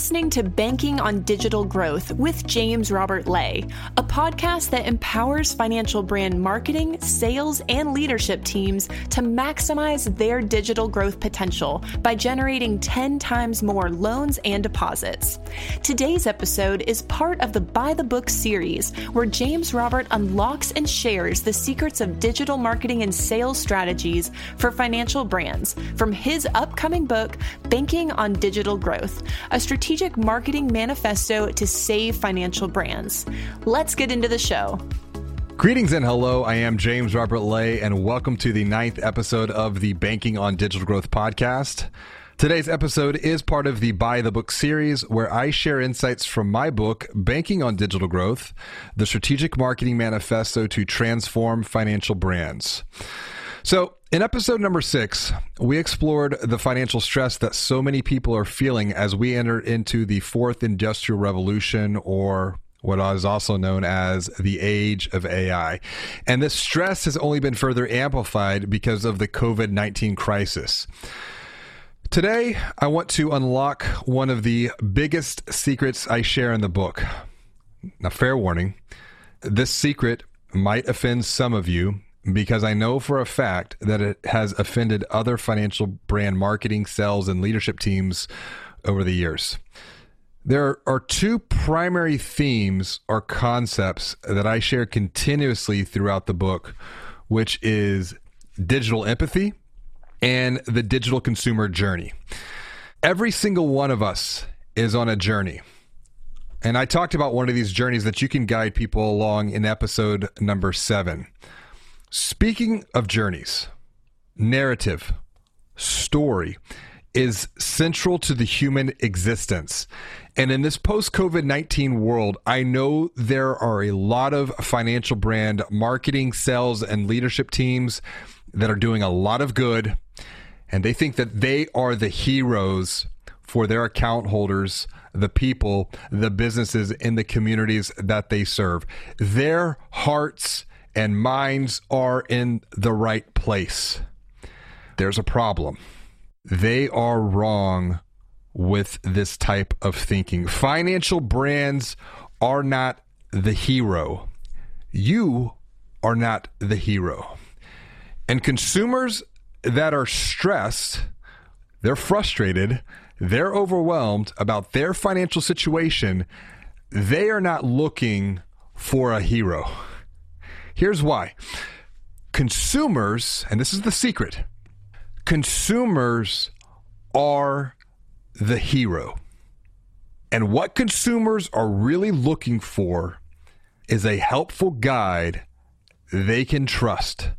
listening to Banking on Digital Growth with James Robert Lay, a podcast that empowers financial brand marketing, sales, and leadership teams to maximize their digital growth potential by generating 10 times more loans and deposits. Today's episode is part of the By the Book series, where James Robert unlocks and shares the secrets of digital marketing and sales strategies for financial brands from his upcoming book, Banking on Digital Growth a strategic marketing manifesto to save financial brands. Let's get into the show. Greetings and hello. I am James Robert Lay, and welcome to the ninth episode of the Banking on Digital Growth podcast. Today's episode is part of the Buy the Book series, where I share insights from my book, Banking on Digital Growth The Strategic Marketing Manifesto to Transform Financial Brands. So, in episode number six, we explored the financial stress that so many people are feeling as we enter into the fourth industrial revolution or what is also known as the age of AI. And this stress has only been further amplified because of the COVID 19 crisis. Today, I want to unlock one of the biggest secrets I share in the book. Now, fair warning this secret might offend some of you, because I know for a fact that it has offended other financial brand marketing, sales, and leadership teams over the years. There are two primary themes or concepts that I share continuously throughout the book, which is digital empathy and the digital consumer journey. Every single one of us is on a journey. And I talked about one of these journeys that you can guide people along in episode number seven. Speaking of journeys, narrative, story is central to the human existence. And in this post COVID 19 world, I know there are a lot of financial brand marketing, sales, and leadership teams that are doing a lot of good. And they think that they are the heroes for their account holders, the people, the businesses in the communities that they serve. Their hearts and minds are in the right place. There's a problem. They are wrong with this type of thinking. Financial brands are not the hero. You are not the hero. And consumers that are stressed, they're frustrated, they're overwhelmed about their financial situation, they are not looking for a hero. Here's why consumers, and this is the secret consumers are the hero. And what consumers are really looking for is a helpful guide they can trust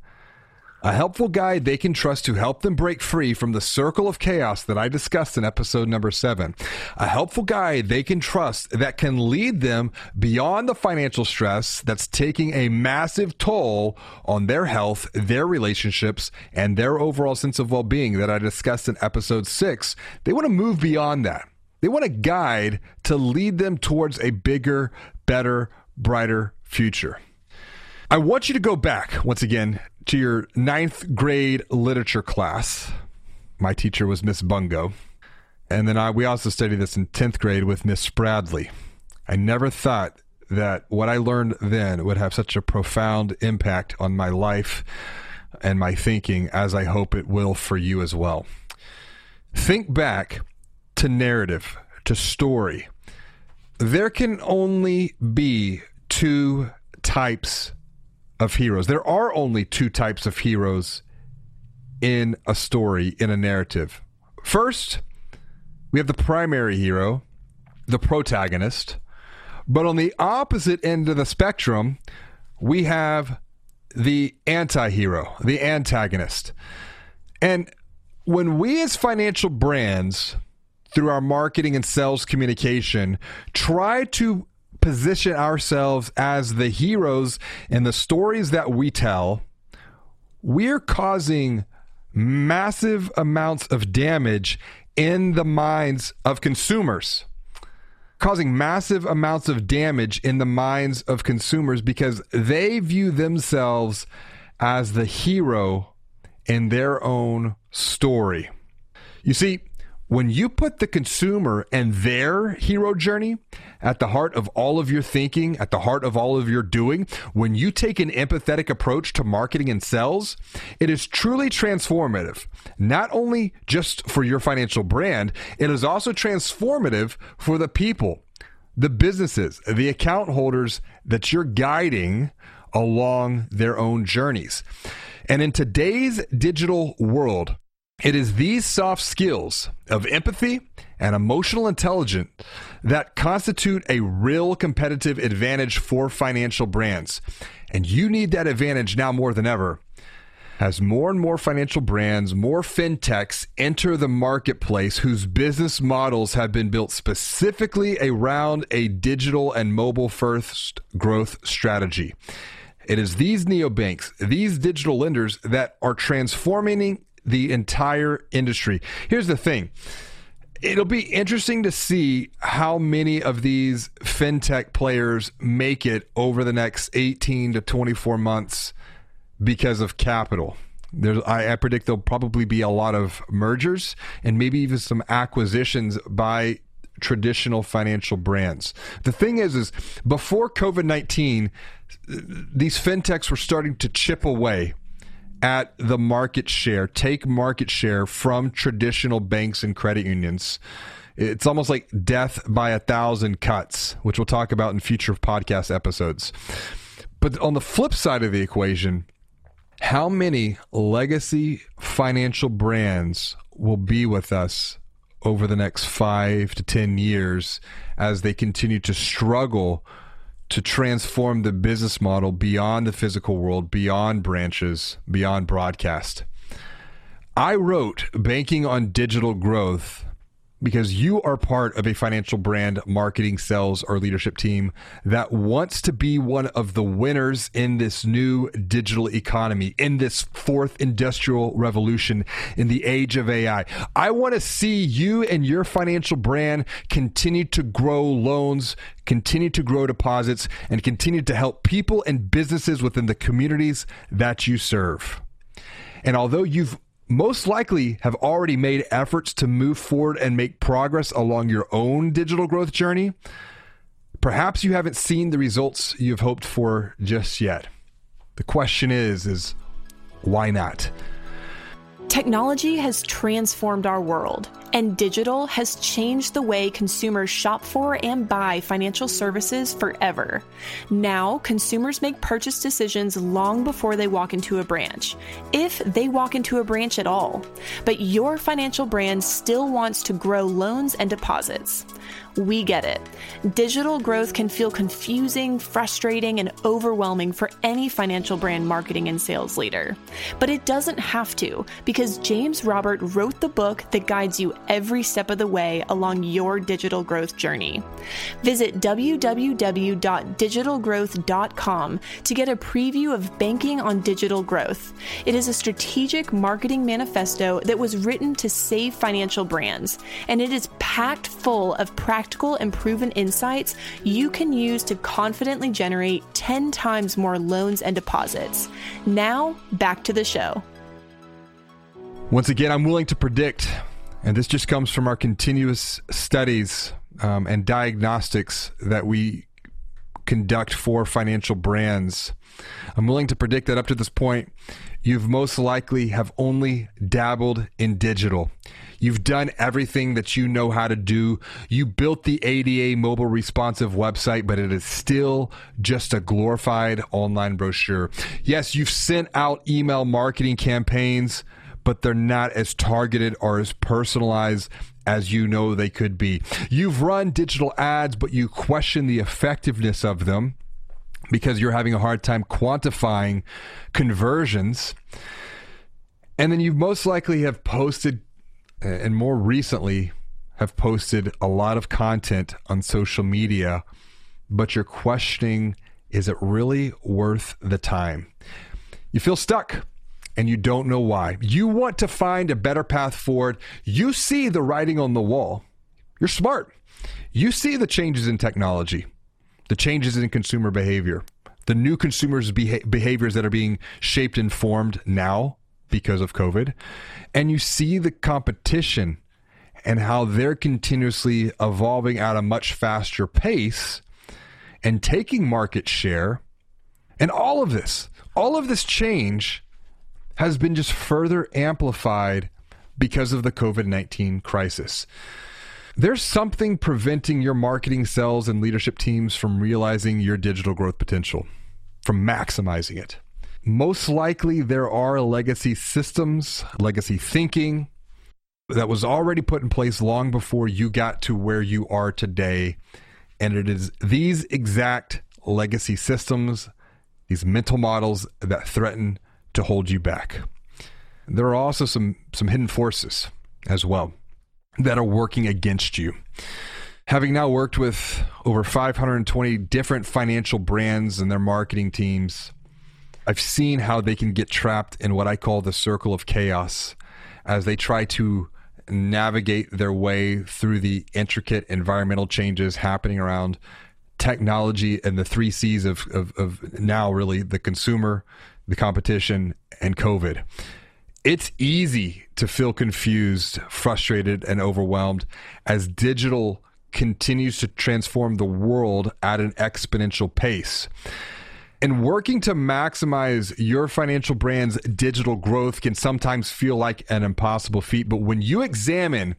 a helpful guide they can trust to help them break free from the circle of chaos that I discussed in episode number seven. A helpful guide they can trust that can lead them beyond the financial stress that's taking a massive toll on their health, their relationships, and their overall sense of well being that I discussed in episode six. They want to move beyond that. They want a guide to lead them towards a bigger, better, brighter future. I want you to go back once again to your ninth grade literature class. My teacher was Miss Bungo. And then I, we also studied this in 10th grade with Miss Bradley. I never thought that what I learned then would have such a profound impact on my life and my thinking as I hope it will for you as well. Think back to narrative, to story. There can only be two types of heroes. There are only two types of heroes in a story, in a narrative. First, we have the primary hero, the protagonist. But on the opposite end of the spectrum, we have the anti hero, the antagonist. And when we as financial brands, through our marketing and sales communication, try to position ourselves as the heroes in the stories that we tell, we're causing massive amounts of damage in the minds of consumers. Causing massive amounts of damage in the minds of consumers because they view themselves as the hero in their own story. You see, when you put the consumer and their hero journey at the heart of all of your thinking, at the heart of all of your doing, when you take an empathetic approach to marketing and sales, it is truly transformative. Not only just for your financial brand, it is also transformative for the people, the businesses, the account holders that you're guiding along their own journeys. And in today's digital world, it is these soft skills of empathy and emotional intelligence that constitute a real competitive advantage for financial brands. And you need that advantage now more than ever. As more and more financial brands, more fintechs enter the marketplace whose business models have been built specifically around a digital and mobile first growth strategy. It is these neobanks, these digital lenders that are transforming the entire industry. Here's the thing it'll be interesting to see how many of these fintech players make it over the next 18 to 24 months because of capital. I, I predict there'll probably be a lot of mergers and maybe even some acquisitions by traditional financial brands. The thing is, is before COVID 19, these fintechs were starting to chip away at the market share, take market share from traditional banks and credit unions. It's almost like death by a thousand cuts, which we'll talk about in future podcast episodes. But on the flip side of the equation, how many legacy financial brands will be with us over the next five to 10 years as they continue to struggle to transform the business model beyond the physical world, beyond branches, beyond broadcast. I wrote Banking on Digital Growth because you are part of a financial brand marketing sales or leadership team that wants to be one of the winners in this new digital economy in this fourth industrial revolution in the age of AI. I want to see you and your financial brand continue to grow loans, continue to grow deposits and continue to help people and businesses within the communities that you serve. And although you've most likely have already made efforts to move forward and make progress along your own digital growth journey. Perhaps you haven't seen the results you've hoped for just yet. The question is is why not? Technology has transformed our world, and digital has changed the way consumers shop for and buy financial services forever. Now, consumers make purchase decisions long before they walk into a branch, if they walk into a branch at all. But your financial brand still wants to grow loans and deposits. We get it. Digital growth can feel confusing, frustrating, and overwhelming for any financial brand marketing and sales leader. But it doesn't have to, because James Robert wrote the book that guides you every step of the way along your digital growth journey. Visit www.digitalgrowth.com to get a preview of Banking on Digital Growth. It is a strategic marketing manifesto that was written to save financial brands, and it is packed full of practical practical and proven insights you can use to confidently generate 10 times more loans and deposits. Now, back to the show. Once again, I'm willing to predict, and this just comes from our continuous studies um, and diagnostics that we conduct for financial brands. I'm willing to predict that up to this point, you've most likely have only dabbled in digital. You've done everything that you know how to do. You built the ADA mobile responsive website, but it is still just a glorified online brochure. Yes, you've sent out email marketing campaigns, but they're not as targeted or as personalized as you know they could be. You've run digital ads, but you question the effectiveness of them because you're having a hard time quantifying conversions. And then you most likely have posted uh, and more recently have posted a lot of content on social media, but you're questioning is it really worth the time? You feel stuck and you don't know why. You want to find a better path forward. You see the writing on the wall. You're smart. You see the changes in technology, the changes in consumer behavior, the new consumers' beha- behaviors that are being shaped and formed now because of COVID. And you see the competition and how they're continuously evolving at a much faster pace and taking market share. And all of this, all of this change has been just further amplified because of the COVID 19 crisis. There's something preventing your marketing cells and leadership teams from realizing your digital growth potential, from maximizing it. Most likely, there are legacy systems, legacy thinking that was already put in place long before you got to where you are today. And it is these exact legacy systems, these mental models that threaten to hold you back. There are also some, some hidden forces as well that are working against you. Having now worked with over 520 different financial brands and their marketing teams, I've seen how they can get trapped in what I call the circle of chaos as they try to navigate their way through the intricate environmental changes happening around technology and the three C's of, of, of now really the consumer, the competition, and COVID. It's easy to feel confused, frustrated, and overwhelmed as digital continues to transform the world at an exponential pace. And working to maximize your financial brand's digital growth can sometimes feel like an impossible feat. But when you examine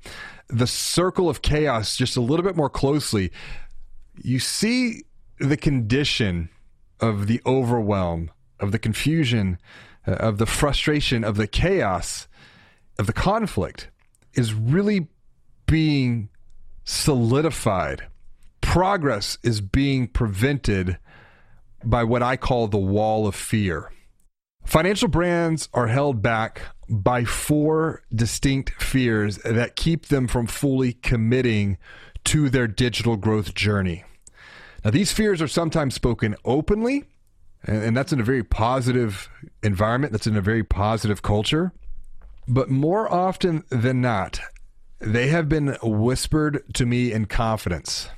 the circle of chaos just a little bit more closely, you see the condition of the overwhelm, of the confusion, uh, of the frustration, of the chaos, of the conflict is really being solidified. Progress is being prevented by what I call the wall of fear. Financial brands are held back by four distinct fears that keep them from fully committing to their digital growth journey. Now, these fears are sometimes spoken openly and, and that's in a very positive environment. That's in a very positive culture. But more often than not, they have been whispered to me in confidence.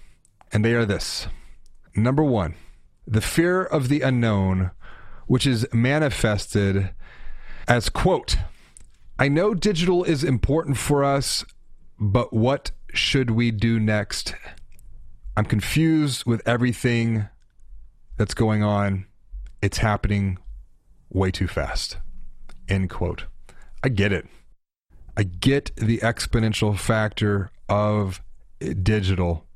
And they are this number one, the fear of the unknown, which is manifested as, quote, I know digital is important for us, but what should we do next? I'm confused with everything that's going on. It's happening way too fast. End quote. I get it. I get the exponential factor of digital.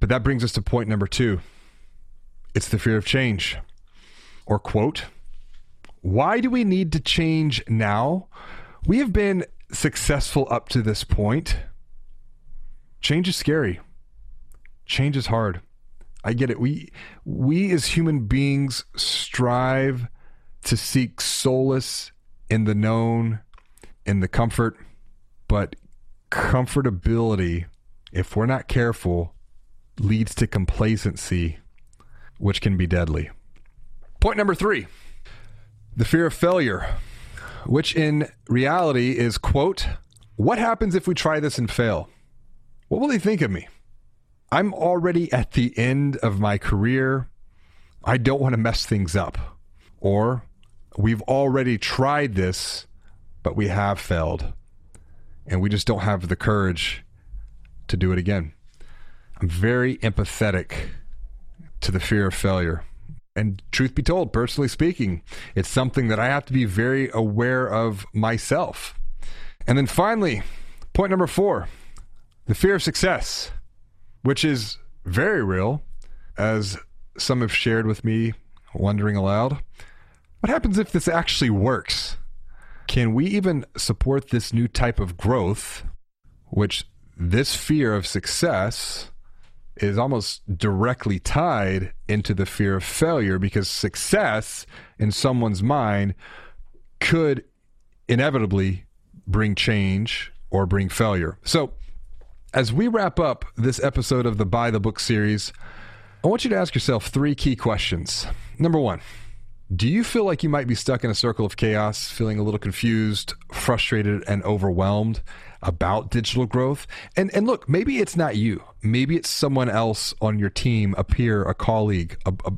But that brings us to point number two it's the fear of change. Or, quote, why do we need to change now? We have been successful up to this point. Change is scary, change is hard. I get it. We we as human beings strive to seek solace in the known, in the comfort, but comfortability, if we're not careful, leads to complacency, which can be deadly. Point number 3. The fear of failure, which in reality is quote, what happens if we try this and fail? What will they think of me? I'm already at the end of my career. I don't want to mess things up. Or we've already tried this, but we have failed. And we just don't have the courage to do it again. I'm very empathetic to the fear of failure. And truth be told, personally speaking, it's something that I have to be very aware of myself. And then finally, point number four the fear of success which is very real, as some have shared with me, wondering aloud. What happens if this actually works? Can we even support this new type of growth, which this fear of success is almost directly tied into the fear of failure because success in someone's mind could inevitably bring change or bring failure. So, as we wrap up this episode of the Buy the Book series, I want you to ask yourself three key questions. Number one, do you feel like you might be stuck in a circle of chaos, feeling a little confused, frustrated, and overwhelmed about digital growth? And and look, maybe it's not you. Maybe it's someone else on your team, a peer, a colleague, a, a,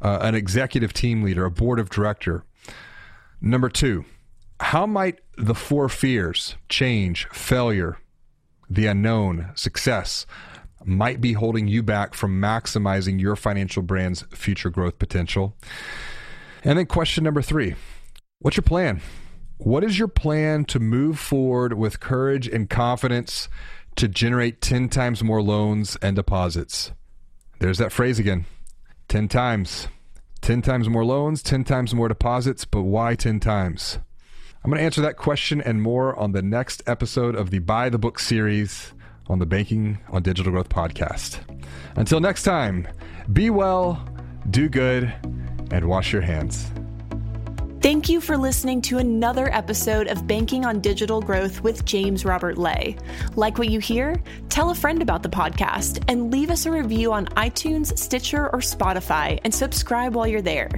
uh, an executive team leader, a board of director. Number two, how might the four fears change, failure, the unknown, success, might be holding you back from maximizing your financial brand's future growth potential. And then, question number three What's your plan? What is your plan to move forward with courage and confidence to generate 10 times more loans and deposits? There's that phrase again 10 times. 10 times more loans, 10 times more deposits, but why 10 times? I'm going to answer that question and more on the next episode of the Buy the Book series on the Banking on Digital Growth podcast. Until next time, be well, do good, and wash your hands. Thank you for listening to another episode of Banking on Digital Growth with James Robert Lay. Like what you hear? Tell a friend about the podcast and leave us a review on iTunes, Stitcher, or Spotify and subscribe while you're there.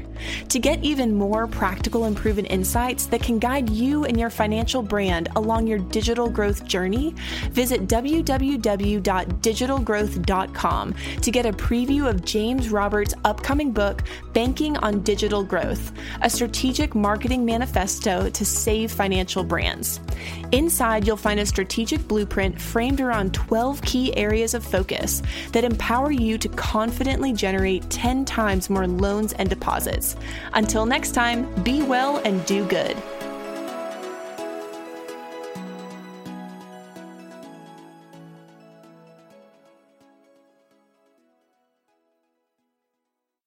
To get even more practical and proven insights that can guide you and your financial brand along your digital growth journey, visit www.digitalgrowth.com to get a preview of James Roberts' upcoming book, Banking on Digital Growth, a strategic marketing manifesto to save financial brands. Inside, you'll find a strategic blueprint framed around 12 key areas of focus that empower you to confidently generate 10 times more loans and deposits. Until next time, be well and do good.